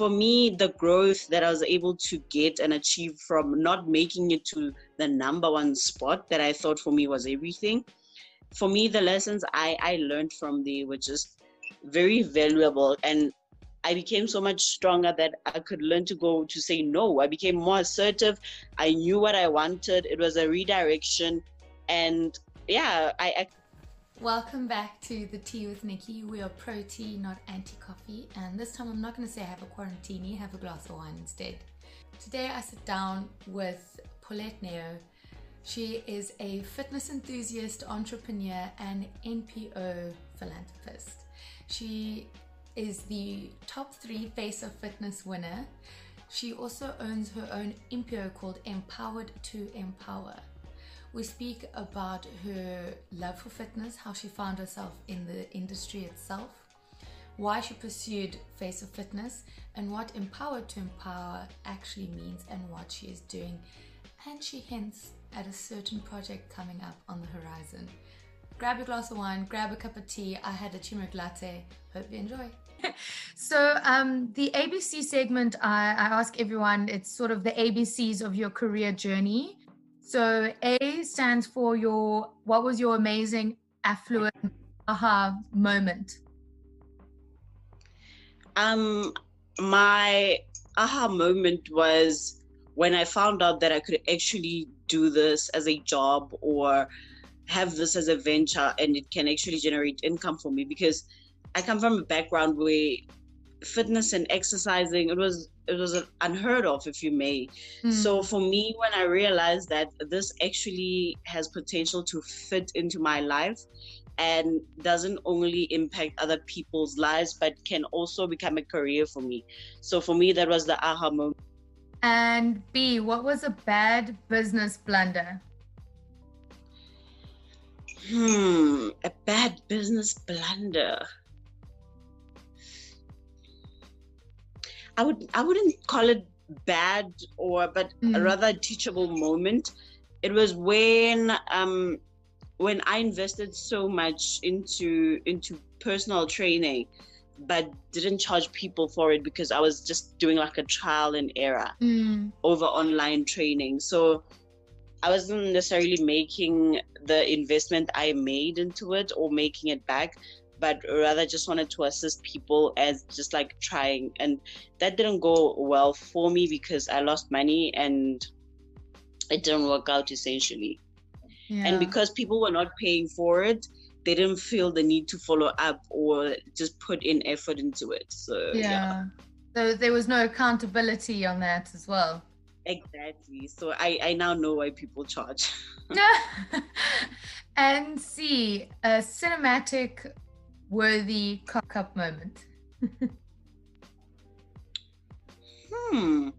for me, the growth that I was able to get and achieve from not making it to the number one spot that I thought for me was everything, for me, the lessons I, I learned from there were just very valuable. And I became so much stronger that I could learn to go to say no. I became more assertive. I knew what I wanted. It was a redirection. And yeah, I, I Welcome back to the Tea with Nicky. We are pro tea, not anti coffee. And this time I'm not going to say have a quarantini, have a glass of wine instead. Today I sit down with Paulette Neo. She is a fitness enthusiast, entrepreneur, and NPO philanthropist. She is the top three Face of Fitness winner. She also owns her own NPO called Empowered to Empower. We speak about her love for fitness, how she found herself in the industry itself, why she pursued Face of Fitness, and what Empowered to Empower actually means and what she is doing. And she hints at a certain project coming up on the horizon. Grab a glass of wine, grab a cup of tea. I had a turmeric latte. Hope you enjoy. so um, the ABC segment, I, I ask everyone, it's sort of the ABCs of your career journey. So A stands for your what was your amazing affluent aha moment? Um my aha moment was when I found out that I could actually do this as a job or have this as a venture and it can actually generate income for me because I come from a background where fitness and exercising it was it was unheard of if you may. Mm. so for me when i realized that this actually has potential to fit into my life and doesn't only impact other people's lives but can also become a career for me. So for me that was the aha moment. And b what was a bad business blunder? Hmm a bad business blunder I would I wouldn't call it bad or but mm. a rather teachable moment. It was when um when I invested so much into into personal training but didn't charge people for it because I was just doing like a trial and error mm. over online training. So I wasn't necessarily making the investment I made into it or making it back but rather just wanted to assist people as just like trying. And that didn't go well for me because I lost money and it didn't work out essentially. Yeah. And because people were not paying for it, they didn't feel the need to follow up or just put in effort into it. So yeah. yeah. So there was no accountability on that as well. Exactly. So I, I now know why people charge. and see a cinematic worthy cock up moment? hmm.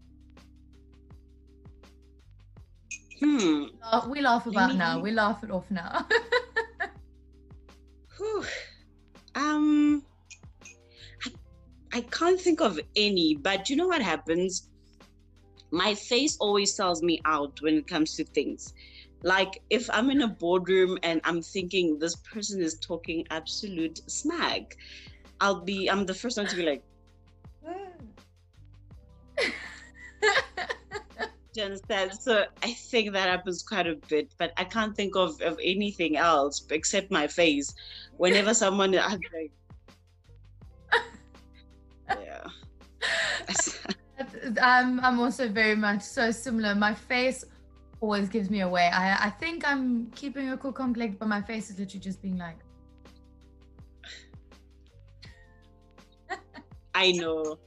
Hmm. We laugh about now. We laugh it off now. Whew. Um, I, I can't think of any, but you know what happens? My face always tells me out when it comes to things. Like if I'm in a boardroom and I'm thinking this person is talking absolute smack, I'll be I'm the first one to be like Do you understand? So I think that happens quite a bit, but I can't think of, of anything else except my face. Whenever someone I'm like Yeah. I'm um, I'm also very much so similar. My face always gives me away. I I think I'm keeping a cool calm but my face is literally just being like. I know.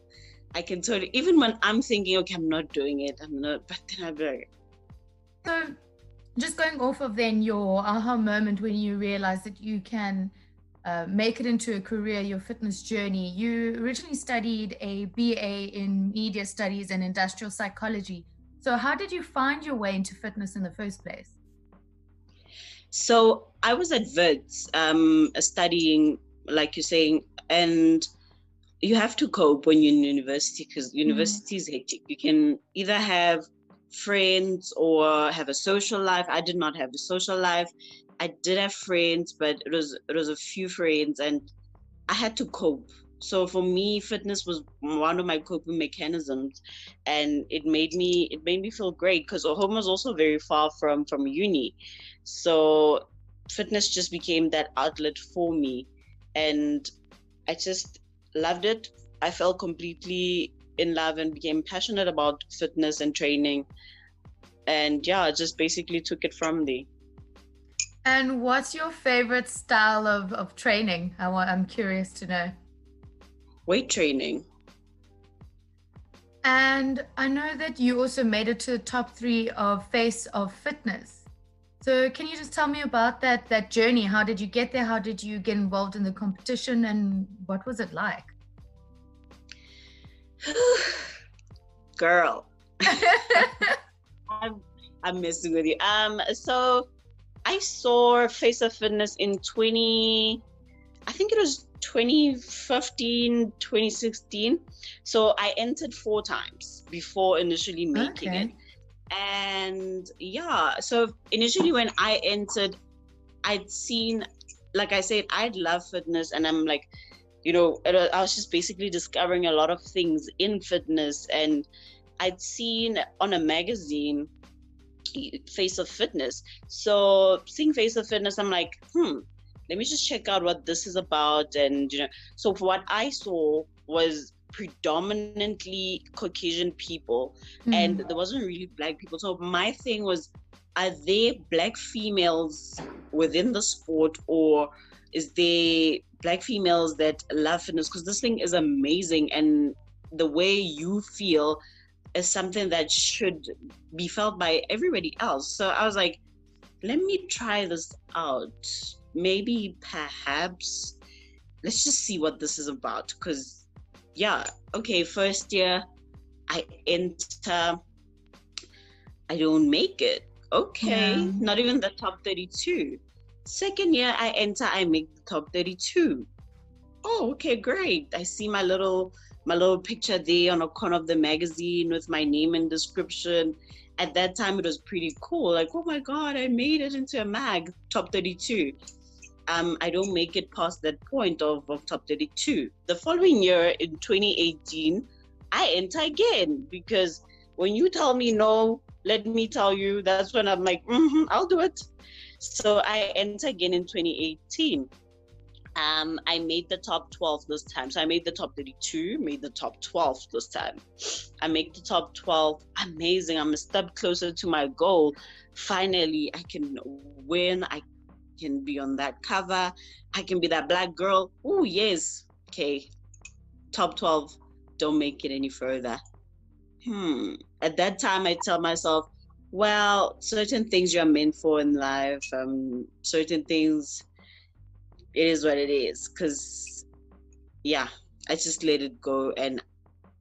I can totally even when I'm thinking, okay, I'm not doing it, I'm not, but then I'm like. So, just going off of then your aha moment when you realize that you can uh, make it into a career, your fitness journey. You originally studied a BA in media studies and industrial psychology. So, how did you find your way into fitness in the first place? So, I was at Wits um, studying, like you're saying, and you have to cope when you're in university because mm-hmm. university mm. is hectic. You can either have friends or have a social life. I did not have a social life. I did have friends, but it was it was a few friends, and I had to cope. So for me fitness was one of my coping mechanisms and it made me it made me feel great because home was also very far from from uni. So fitness just became that outlet for me and i just loved it. I felt completely in love and became passionate about fitness and training. And yeah just basically took it from there. And what's your favorite style of, of training? I want, i'm curious to know weight training and i know that you also made it to the top three of face of fitness so can you just tell me about that that journey? How did you get there? How did you get involved in the competition and what was it like? Girl. I'm, I'm messing with you. Um so I saw Face of Fitness in 20 I think it was 2015, 2016. So I entered four times before initially making okay. it and yeah so initially when i entered i'd seen like i said i'd love fitness and i'm like you know i was just basically discovering a lot of things in fitness and i'd seen on a magazine face of fitness so seeing face of fitness i'm like hmm let me just check out what this is about and you know so what i saw was predominantly Caucasian people, mm. and there wasn't really black people. So my thing was, are there black females within the sport, or is there black females that love fitness? Because this thing is amazing, and the way you feel is something that should be felt by everybody else. So I was like, let me try this out. Maybe, perhaps, let's just see what this is about because yeah, okay, first year I enter, I don't make it. Okay, yeah. not even the top 32. Second year I enter, I make the top 32. Oh, okay, great. I see my little my little picture there on a corner of the magazine with my name and description. At that time, it was pretty cool. Like, oh my God, I made it into a mag, top 32 um, I don't make it past that point of, of top 32. The following year in 2018, I enter again because when you tell me no, let me tell you, that's when I'm like, mm-hmm, I'll do it. So I enter again in 2018. Um, I made the top 12 this time. So I made the top 32, made the top 12 this time. I make the top 12. Amazing. I'm a step closer to my goal. Finally, I can win. I can be on that cover. I can be that black girl. Oh, yes. Okay. Top 12. Don't make it any further. Hmm. At that time, I tell myself, well, certain things you're meant for in life, um, certain things, it is what it is. Because, yeah, I just let it go. And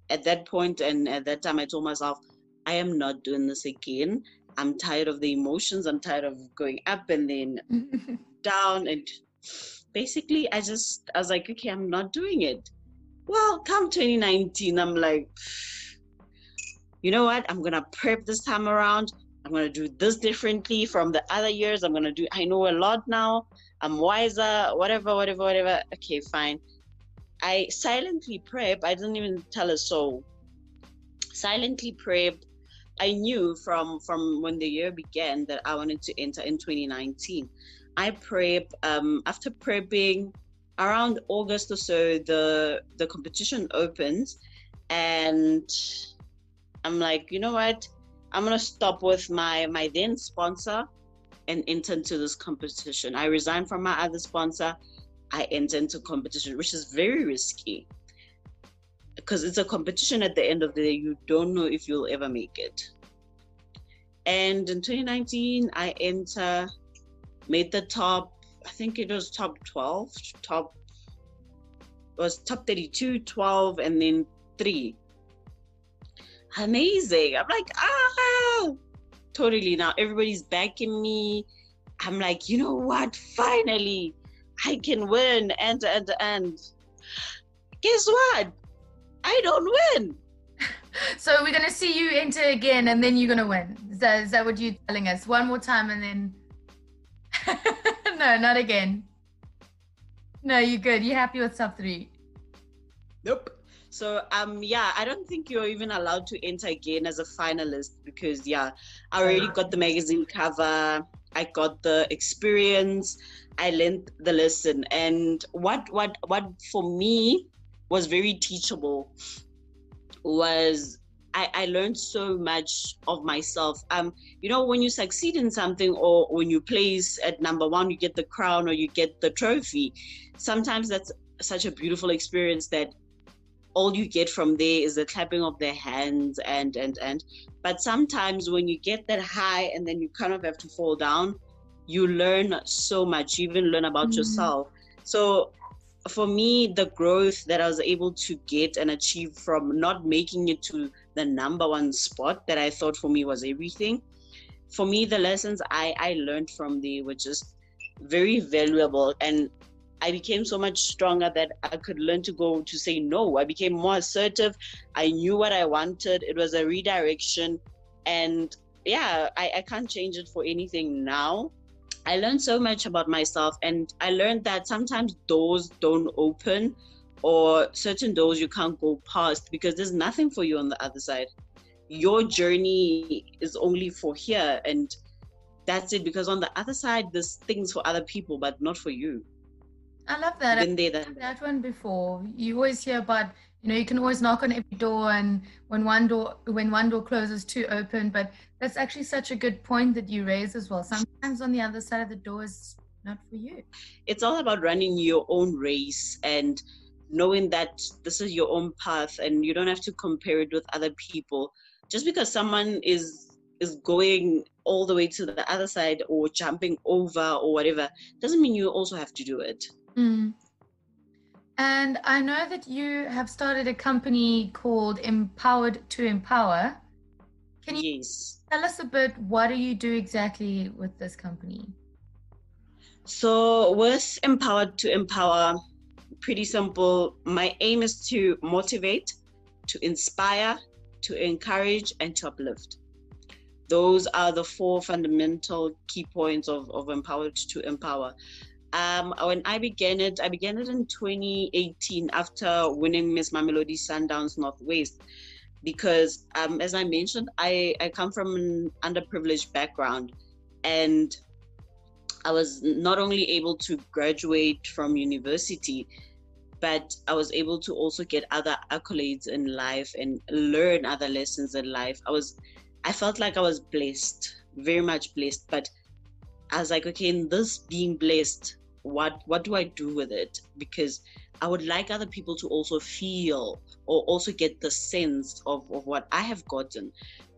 at that point, and at that time, I told myself, I am not doing this again. I'm tired of the emotions. I'm tired of going up and then down. And basically, I just, I was like, okay, I'm not doing it. Well, come 2019, I'm like, you know what? I'm going to prep this time around. I'm going to do this differently from the other years. I'm going to do, I know a lot now. I'm wiser, whatever, whatever, whatever. Okay, fine. I silently prep. I didn't even tell a soul. Silently prepped I knew from from when the year began that I wanted to enter in 2019. I prep um, after prepping around August or so. The the competition opens, and I'm like, you know what? I'm gonna stop with my my then sponsor and enter into this competition. I resigned from my other sponsor. I enter into competition, which is very risky because it's a competition at the end of the day. You don't know if you'll ever make it. And in 2019, I enter, made the top, I think it was top 12, top, was top 32, 12, and then three. Amazing. I'm like, ah, totally. Now everybody's backing me. I'm like, you know what? Finally, I can win and and and. Guess what? I don't win. so we're gonna see you enter again, and then you're gonna win. Is that, is that what you're telling us? One more time, and then. no, not again. No, you're good. You're happy with top three. Nope. So um yeah, I don't think you're even allowed to enter again as a finalist because yeah, I already got the magazine cover, I got the experience, I learned the lesson. And what what what for me was very teachable was I, I learned so much of myself. Um, you know, when you succeed in something or when you place at number one, you get the crown or you get the trophy. Sometimes that's such a beautiful experience that all you get from there is the clapping of their hands and and and but sometimes when you get that high and then you kind of have to fall down you learn so much you even learn about mm-hmm. yourself so for me the growth that i was able to get and achieve from not making it to the number one spot that i thought for me was everything for me the lessons i i learned from there were just very valuable and I became so much stronger that I could learn to go to say no. I became more assertive. I knew what I wanted. It was a redirection. And yeah, I, I can't change it for anything now. I learned so much about myself and I learned that sometimes doors don't open or certain doors you can't go past because there's nothing for you on the other side. Your journey is only for here and that's it because on the other side there's things for other people but not for you. I love that. I've heard that one before. You always hear about, you know, you can always knock on every door, and when one door when one door closes, two open. But that's actually such a good point that you raise as well. Sometimes on the other side of the door is not for you. It's all about running your own race and knowing that this is your own path, and you don't have to compare it with other people. Just because someone is is going all the way to the other side or jumping over or whatever doesn't mean you also have to do it Mm. And I know that you have started a company called Empowered to Empower. Can you yes. tell us a bit what do you do exactly with this company? So with Empowered to Empower, pretty simple. My aim is to motivate, to inspire, to encourage, and to uplift. Those are the four fundamental key points of, of Empowered to Empower. Um, when I began it, I began it in 2018 after winning Miss Mamelodi Sundowns Northwest. Because, um, as I mentioned, I, I come from an underprivileged background. And I was not only able to graduate from university, but I was able to also get other accolades in life and learn other lessons in life. I was, I felt like I was blessed, very much blessed. But I was like, okay, in this being blessed, what what do I do with it? Because I would like other people to also feel or also get the sense of, of what I have gotten.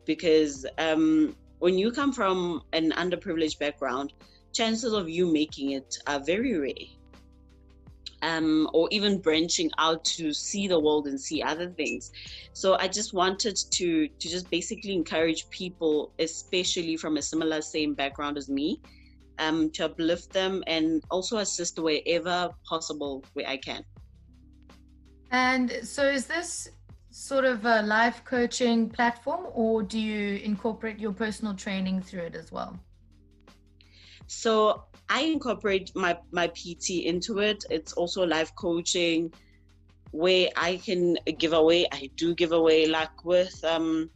Because um, when you come from an underprivileged background, chances of you making it are very rare. Um, or even branching out to see the world and see other things. So I just wanted to to just basically encourage people, especially from a similar same background as me, um, to uplift them and also assist wherever possible where I can. And so, is this sort of a life coaching platform, or do you incorporate your personal training through it as well? So, I incorporate my, my PT into it. It's also life coaching where I can give away, I do give away, like with um,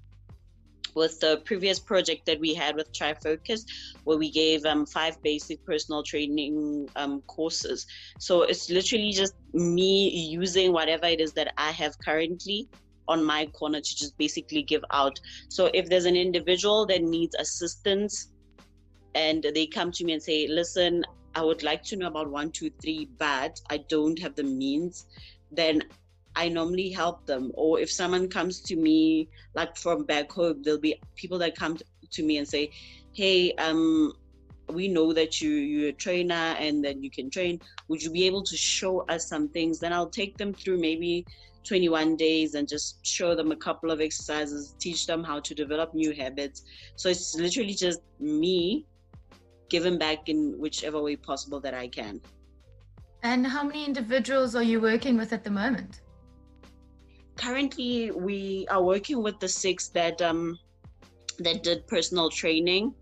with the previous project that we had with Trifocus, where we gave um, five basic personal training um, courses. So it's literally just me using whatever it is that I have currently on my corner to just basically give out. So if there's an individual that needs assistance and they come to me and say, listen, I would like to know about one, two, three, but I don't have the means, then I normally help them. Or if someone comes to me, like from back home, there'll be people that come to me and say, "Hey, um, we know that you you're a trainer and that you can train. Would you be able to show us some things?" Then I'll take them through maybe 21 days and just show them a couple of exercises, teach them how to develop new habits. So it's literally just me giving back in whichever way possible that I can. And how many individuals are you working with at the moment? Currently we are working with the six that um, that did personal training.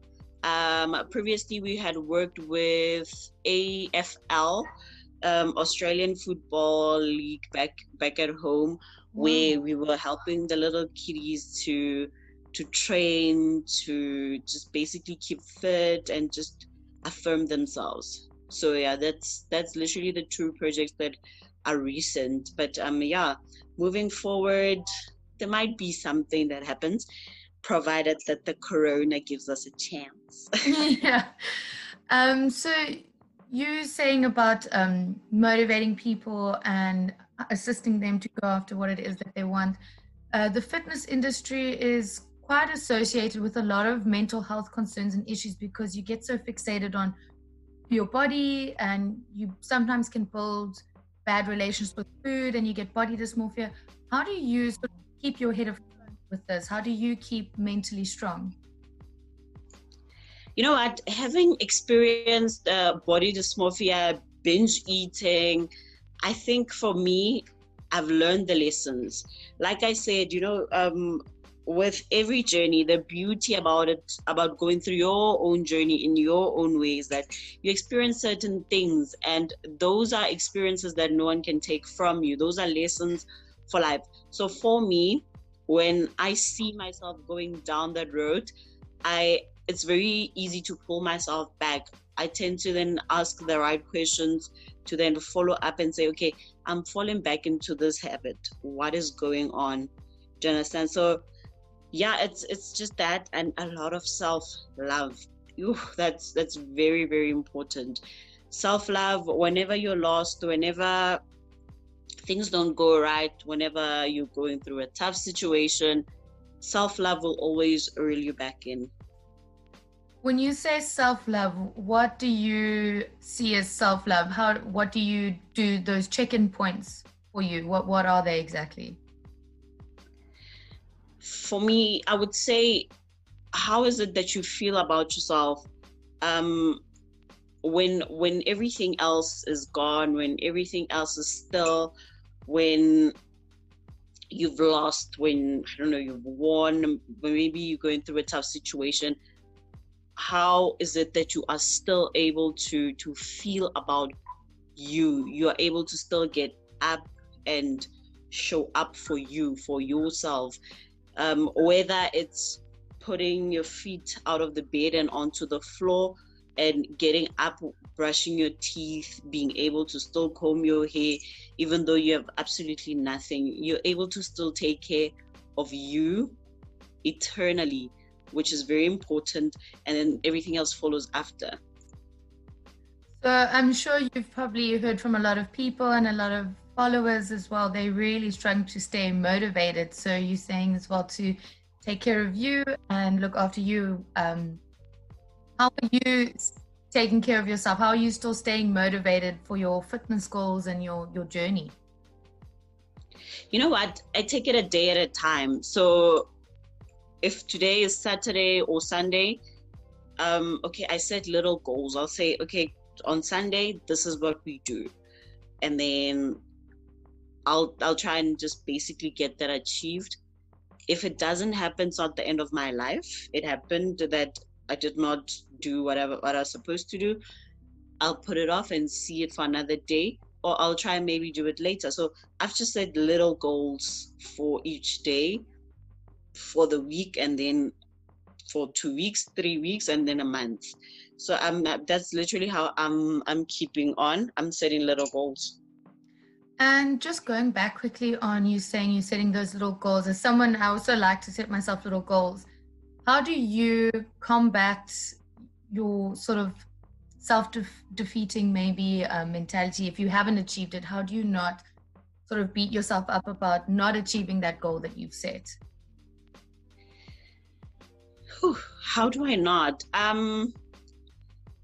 Um, previously, we had worked with AFL, um, Australian Football League back back at home, where we were helping the little kiddies to to train, to just basically keep fit and just affirm themselves. So yeah, that's that's literally the two projects that are recent. But um yeah, moving forward, there might be something that happens, provided that the corona gives us a chance. yeah. Um so you saying about um, motivating people and assisting them to go after what it is that they want. Uh, the fitness industry is quite associated with a lot of mental health concerns and issues because you get so fixated on your body and you sometimes can build bad relations with food and you get body dysmorphia. How do you sort of keep your head afloat with this? How do you keep mentally strong? you know what having experienced uh, body dysmorphia binge eating i think for me i've learned the lessons like i said you know um, with every journey the beauty about it about going through your own journey in your own ways that you experience certain things and those are experiences that no one can take from you those are lessons for life so for me when i see myself going down that road i it's very easy to pull myself back. I tend to then ask the right questions to then follow up and say, okay, I'm falling back into this habit. What is going on? Do you understand? So yeah, it's it's just that and a lot of self love. That's that's very, very important. Self love, whenever you're lost, whenever things don't go right, whenever you're going through a tough situation, self love will always reel you back in. When you say self-love, what do you see as self-love? How what do you do those check-in points for you? What what are they exactly? For me, I would say how is it that you feel about yourself um, when when everything else is gone, when everything else is still, when you've lost, when I don't know, you've won, maybe you're going through a tough situation how is it that you are still able to to feel about you? You are able to still get up and show up for you for yourself um, whether it's putting your feet out of the bed and onto the floor and getting up brushing your teeth being able to still comb your hair even though you have absolutely nothing you're able to still take care of you eternally which is very important, and then everything else follows after. So I'm sure you've probably heard from a lot of people and a lot of followers as well. They really struggling to stay motivated. So you're saying as well to take care of you and look after you. Um, how are you taking care of yourself? How are you still staying motivated for your fitness goals and your your journey? You know what? I take it a day at a time. So if today is Saturday or Sunday, um, okay, I set little goals. I'll say, okay, on Sunday, this is what we do. And then I'll I'll try and just basically get that achieved. If it doesn't happen, it's not the end of my life. It happened that I did not do whatever what I was supposed to do. I'll put it off and see it for another day, or I'll try and maybe do it later. So I've just set little goals for each day for the week and then for two weeks, three weeks, and then a month. So I'm that's literally how I'm I'm keeping on. I'm setting little goals. And just going back quickly on you saying you're setting those little goals. As someone, I also like to set myself little goals. How do you combat your sort of self-defeating maybe uh, mentality if you haven't achieved it? How do you not sort of beat yourself up about not achieving that goal that you've set? how do I not? Um,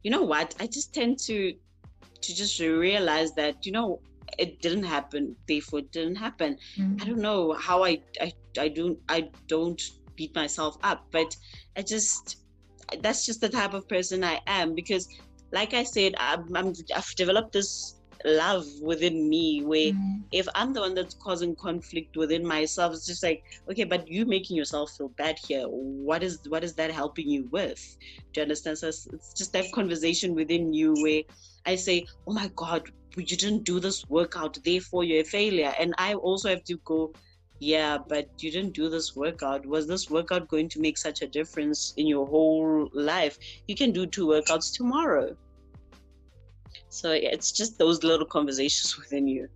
you know what? I just tend to to just realize that you know it didn't happen, therefore it didn't happen. Mm-hmm. I don't know how I I I don't I don't beat myself up, but I just that's just the type of person I am because, like I said, I'm, I'm I've developed this love within me where mm. if I'm the one that's causing conflict within myself, it's just like, okay, but you making yourself feel bad here. What is what is that helping you with? Do you understand? So it's, it's just that conversation within you where I say, oh my God, you didn't do this workout, therefore you're a failure. And I also have to go, yeah, but you didn't do this workout. Was this workout going to make such a difference in your whole life? You can do two workouts tomorrow. So yeah, it's just those little conversations within you.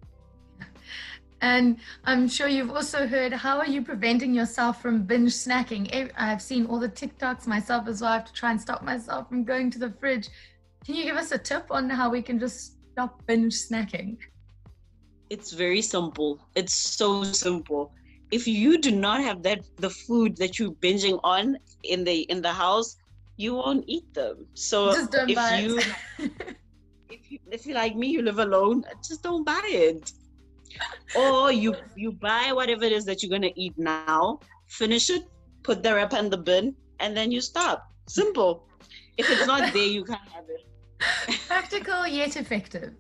And I'm sure you've also heard how are you preventing yourself from binge snacking? Eh, I've seen all the TikToks myself as well. I have to try and stop myself from going to the fridge. Can you give us a tip on how we can just stop binge snacking? It's very simple. It's so simple. If you do not have that the food that you're binging on in the in the house, you won't eat them. So if you if you if you like me, you live alone, just don't buy it or you you buy whatever it is that you're gonna eat now, finish it, put the wrapper in the bin, and then you stop. Simple. If it's not there, you can't have it. Practical yet effective.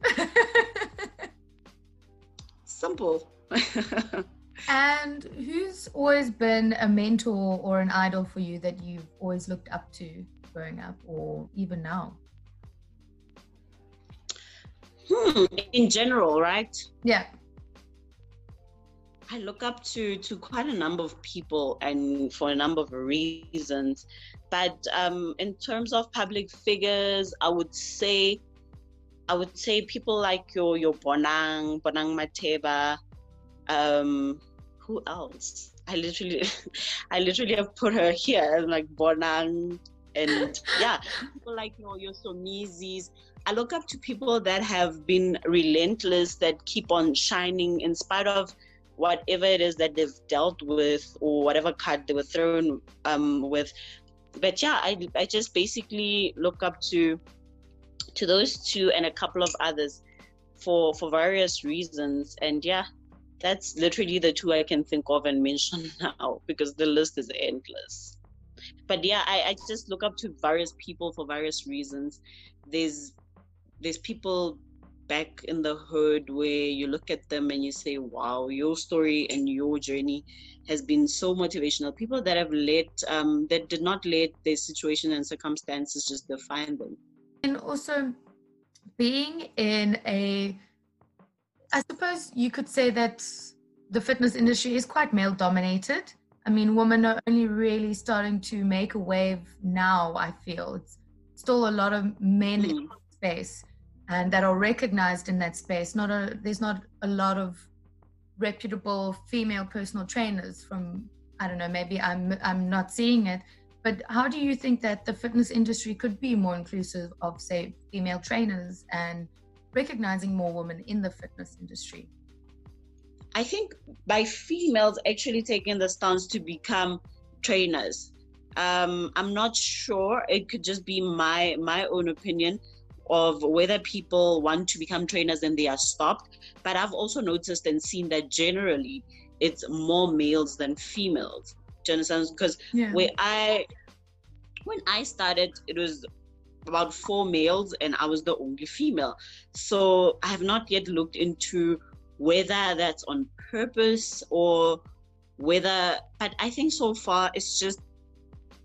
Simple. and who's always been a mentor or an idol for you that you've always looked up to growing up or even now? Hmm, in general, right? Yeah. I look up to to quite a number of people and for a number of reasons. But um, in terms of public figures, I would say I would say people like your your Bonang, Bonang Matheba, um, who else? I literally I literally have put her here like Bonang and yeah, people like your your Somizis. I look up to people that have been relentless, that keep on shining in spite of whatever it is that they've dealt with or whatever card they were thrown um, with. But yeah, I, I just basically look up to to those two and a couple of others for for various reasons. And yeah, that's literally the two I can think of and mention now because the list is endless. But yeah, I, I just look up to various people for various reasons. There's there's people back in the hood where you look at them and you say, wow, your story and your journey has been so motivational. People that have let, um, that did not let their situation and circumstances just define them. And also being in a, I suppose you could say that the fitness industry is quite male dominated. I mean, women are only really starting to make a wave now, I feel. It's still a lot of men mm. in space and that are recognized in that space. Not a there's not a lot of reputable female personal trainers from I don't know, maybe I'm I'm not seeing it. But how do you think that the fitness industry could be more inclusive of say female trainers and recognizing more women in the fitness industry? I think by females actually taking the stance to become trainers. Um, I'm not sure. It could just be my my own opinion of whether people want to become trainers and they are stopped. But I've also noticed and seen that generally it's more males than females. Do you understand? Because yeah. where I when I started, it was about four males and I was the only female. So I have not yet looked into whether that's on purpose or whether but I think so far it's just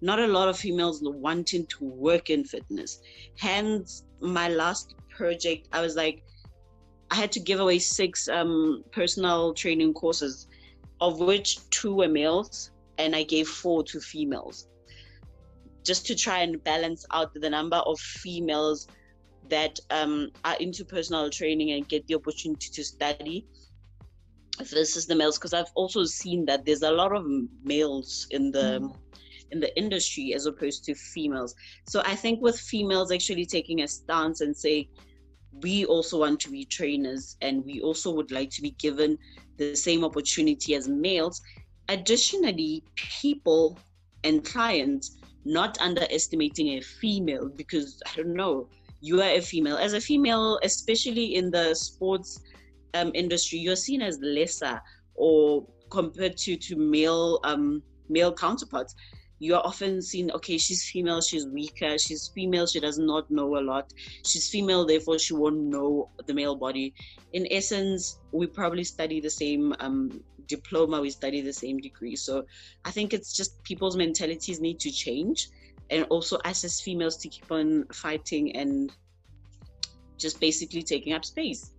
not a lot of females wanting to work in fitness. Hence my last project, I was like, I had to give away six um, personal training courses, of which two were males, and I gave four to females, just to try and balance out the number of females that um, are into personal training and get the opportunity to study versus the males. Because I've also seen that there's a lot of males in the mm in the industry as opposed to females. So I think with females actually taking a stance and say, we also want to be trainers and we also would like to be given the same opportunity as males. Additionally, people and clients not underestimating a female because I don't know, you are a female. As a female, especially in the sports um, industry, you're seen as lesser or compared to to male um, male counterparts you are often seen okay she's female she's weaker. She's female she does not know a lot. She's female therefore she won't know the male body. In essence we probably study the same um, diploma we study the same degree. So i think it's just people's mentalities need to change. And also us as females to keep on fighting and just basically taking up space.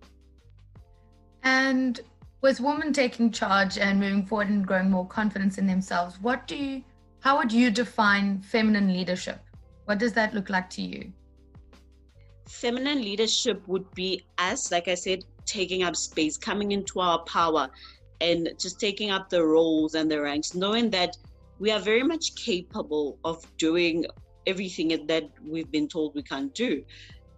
And with women taking charge and moving forward and growing more confidence in themselves, what do you, how would you define feminine leadership? What does that look like to you? Feminine leadership would be us, like I said, taking up space, coming into our power, and just taking up the roles and the ranks, knowing that we are very much capable of doing everything that we've been told we can't do.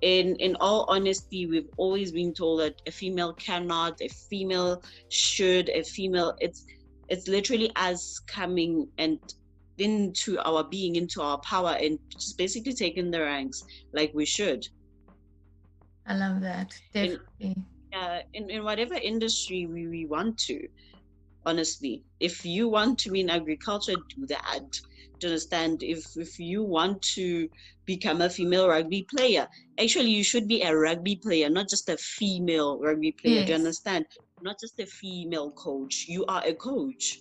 In in all honesty, we've always been told that a female cannot, a female should, a female it's it's literally us coming and into our being, into our power, and just basically taking the ranks like we should. I love that. Definitely. In, uh, in, in whatever industry we, we want to, honestly. If you want to be in agriculture, do that. To understand if if you want to become a female rugby player, actually you should be a rugby player, not just a female rugby player. Yes. Do you understand? Not just a female coach. You are a coach.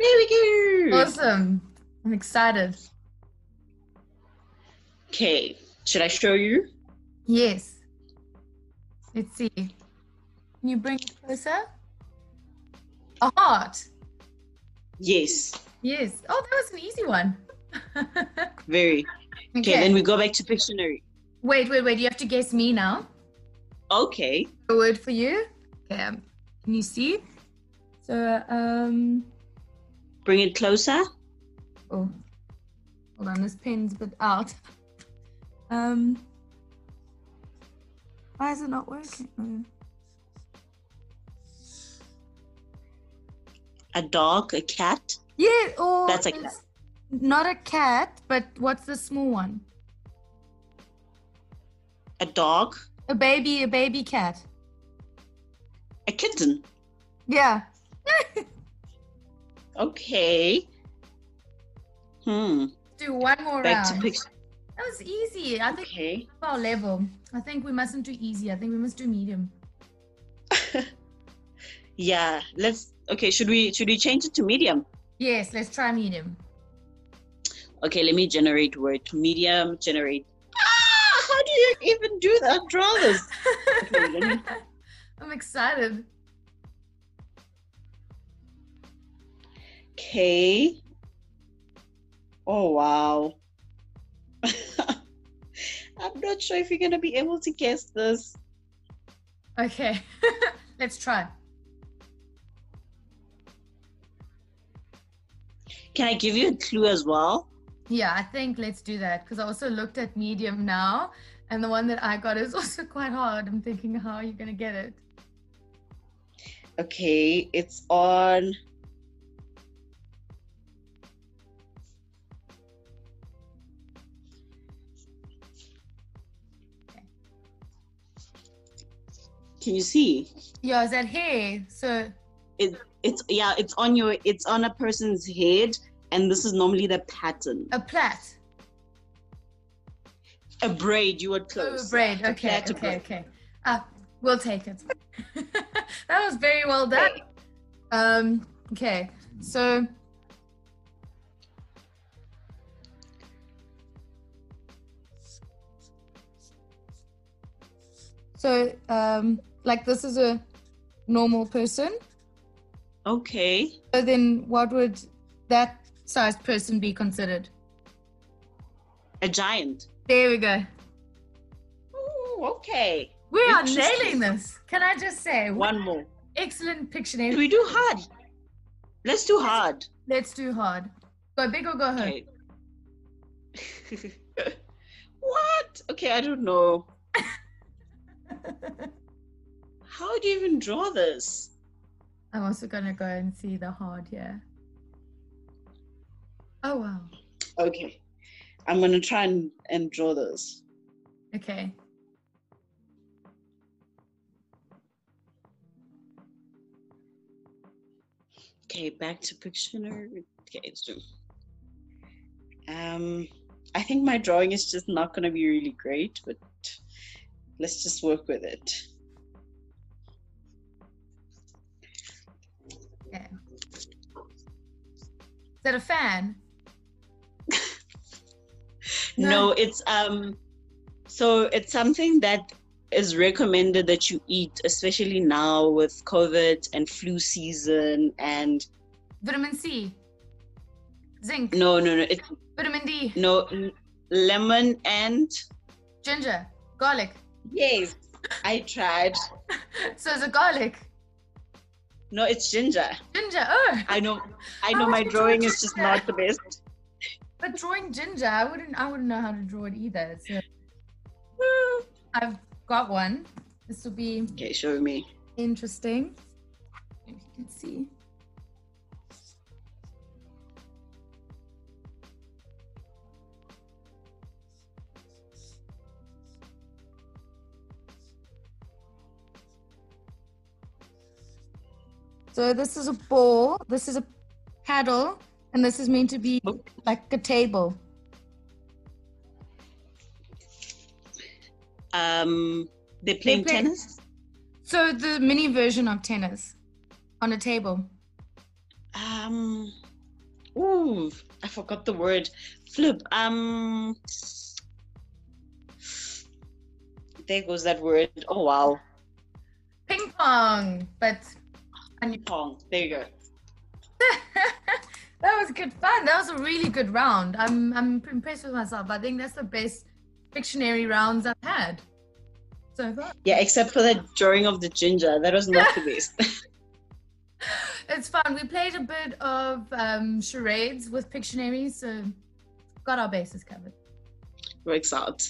There we go. Awesome. I'm excited. Okay. Should I show you? Yes. Let's see. Can you bring it closer? A heart. Yes. Yes. Oh, that was an easy one. Very. Okay. okay, then we go back to Pictionary. Wait, wait, wait. You have to guess me now. Okay. A word for you. Okay. Um, can you see? So, um. Bring it closer. Oh. Hold on, this pen's a bit out. Um. Why is it not working? A dog, a cat? Yeah, or that's a cat. Not a cat, but what's the small one? A dog. A baby, a baby cat. A kitten. Yeah. okay. Hmm. Do one more Back round. To that was easy. I think okay. our level. I think we mustn't do easy. I think we must do medium. yeah, let's okay, should we should we change it to medium? Yes, let's try medium. Okay, let me generate word. Medium generate. Ah, how do you even do that? Draw this. Okay, me... I'm excited. Okay. Oh wow. I'm not sure if you're going to be able to guess this. Okay, let's try. Can I give you a clue as well? Yeah, I think let's do that because I also looked at medium now, and the one that I got is also quite hard. I'm thinking, how are you going to get it? Okay, it's on Can you see? Yeah, is that hair? So it it's yeah, it's on your it's on a person's head, and this is normally the pattern. A plait. A braid. You were close. Oh, a braid. Okay. A okay. Braid. Okay. Ah, we'll take it. that was very well done. Okay. Um. Okay. So. So, um, like this is a normal person. Okay. So then what would that sized person be considered? A giant. There we go. Ooh, okay. We are nailing this. Can I just say? One more. Excellent picture. Do we do hard? Let's do hard. Let's do hard. Go big or go home. Okay. what? Okay, I don't know. How do you even draw this? I'm also gonna go and see the hard here. Oh wow. Okay. I'm gonna try and, and draw this. Okay. Okay, back to Pictionary. Okay, let's do. Um, I think my drawing is just not gonna be really great, but let's just work with it. That a fan? no, it's um so it's something that is recommended that you eat, especially now with COVID and flu season and Vitamin C, zinc, no, no, no, it's vitamin D, no lemon and ginger, garlic. yes, I tried. So is it garlic? No, it's ginger. Ginger. Oh, I know, I know my drawing is just not the best. but drawing ginger, I wouldn't. I wouldn't know how to draw it either. So I've got one. This will be Okay, show me. interesting. If you can see. So this is a ball, this is a paddle, and this is meant to be like a table. Um, they're playing play- tennis. So the mini version of tennis on a table. Um, ooh, I forgot the word. Flip. Um, there goes that word. Oh wow, Ping pong, but pong. There you go. that was good fun. That was a really good round. I'm I'm impressed with myself. I think that's the best Pictionary rounds I've had so far. Yeah, except for that drawing of the ginger. That was not the best. It's fun. We played a bit of um, charades with Pictionary, so got our bases covered. Works out.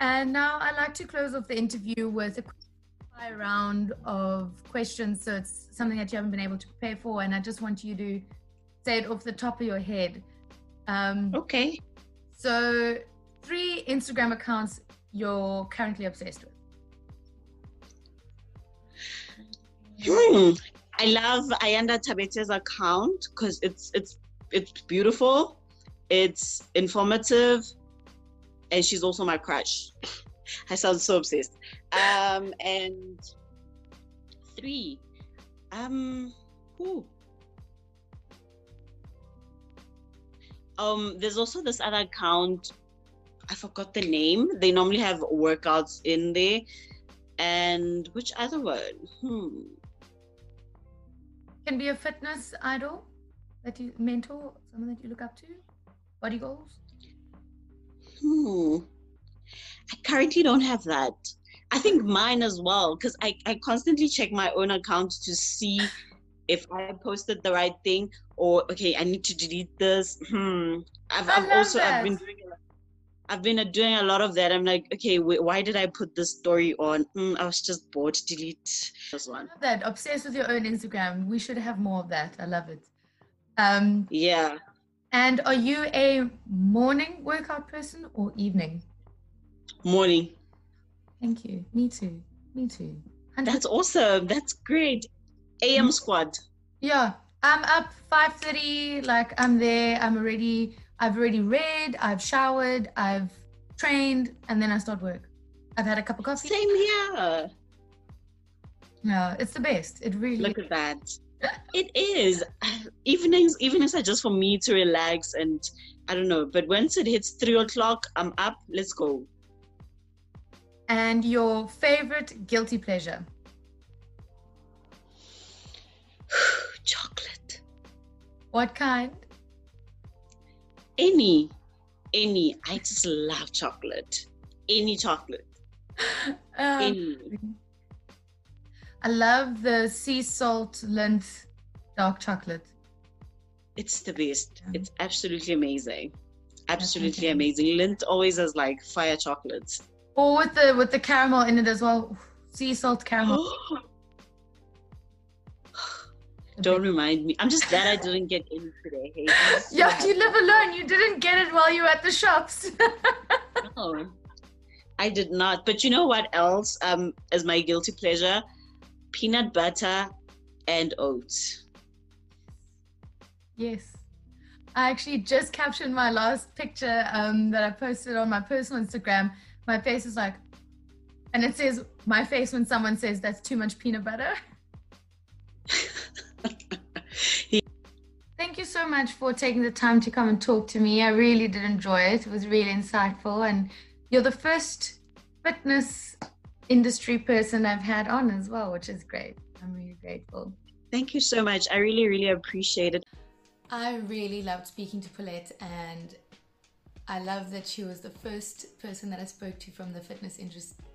And now I'd like to close off the interview with a quick fire round of questions. So it's something that you haven't been able to prepare for, and I just want you to say it off the top of your head. Um, Okay. So, three Instagram accounts you're currently obsessed with. Hmm. I love Ayanda Thabethe's account because it's it's it's beautiful, it's informative, and she's also my crush. I sound so obsessed. Um, and three, um, who? Um, there's also this other account. I forgot the name. They normally have workouts in there. And which other one? Hmm. Can be a fitness idol that you mentor, someone that you look up to, body goals. Hmm. I currently don't have that. I think mine as well, because I, I constantly check my own account to see if I posted the right thing or okay, I need to delete this. Hmm. I've, I've also I've been doing a- I've been doing a lot of that. I'm like, okay, wait, why did I put this story on? Hmm, I was just bored. Delete this I one. love that. Obsessed with your own Instagram. We should have more of that. I love it. Um, Yeah. and are you a morning workout person or evening? Morning. Thank you. Me too. Me too. 100%. That's awesome. That's great. AM mm-hmm. squad. Yeah, I'm up 5:30. Like I'm there. I'm already. I've already read. I've showered. I've trained, and then I start work. I've had a cup of coffee. Same here. Yeah, it's the best. It really. Look at that. It is. Evenings, evenings are just for me to relax and I don't know. But once it hits three o'clock, I'm up. Let's go. And your favorite guilty pleasure? Chocolate. What kind? Any, any. I just love chocolate. Any chocolate. Um, Any. I love the sea salt Lindt dark chocolate. It's the best. It's absolutely amazing. Absolutely amazing. Lindt always has like fire chocolates. Or with the with the caramel in it as well. Sea salt caramel. Don't remind me. I'm just glad I didn't get in today. Hey, so Yeah, you live alone. You didn't get it while you were at the shops. No, I did not. But you know what else um, is my guilty pleasure? Peanut butter and oats. yes. I actually just captioned my last picture um, that I posted on my personal Instagram. My face is like, and it says, my face when someone says that's too much peanut butter. Thank you so much for taking the time to come and talk to me. I really did enjoy it. It was really insightful. And you're the first fitness industry person I've had on as well, which is great. I'm really grateful. Thank you so much. I really, really appreciate it. I really loved speaking to Paulette, and I love that she was the first person that I spoke to from the fitness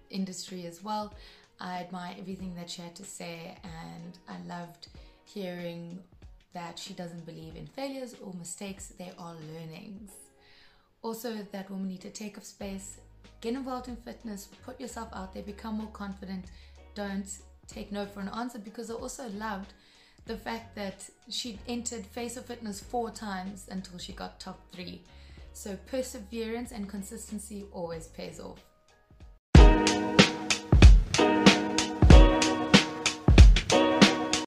industry as well. I admire everything that she had to say, and I loved hearing that she doesn't believe in failures or mistakes, they are learnings. Also, that women need to take up space, get involved in fitness, put yourself out there, become more confident. Don't take no for an answer because I also loved the fact that she entered Face of Fitness four times until she got top three. So perseverance and consistency always pays off.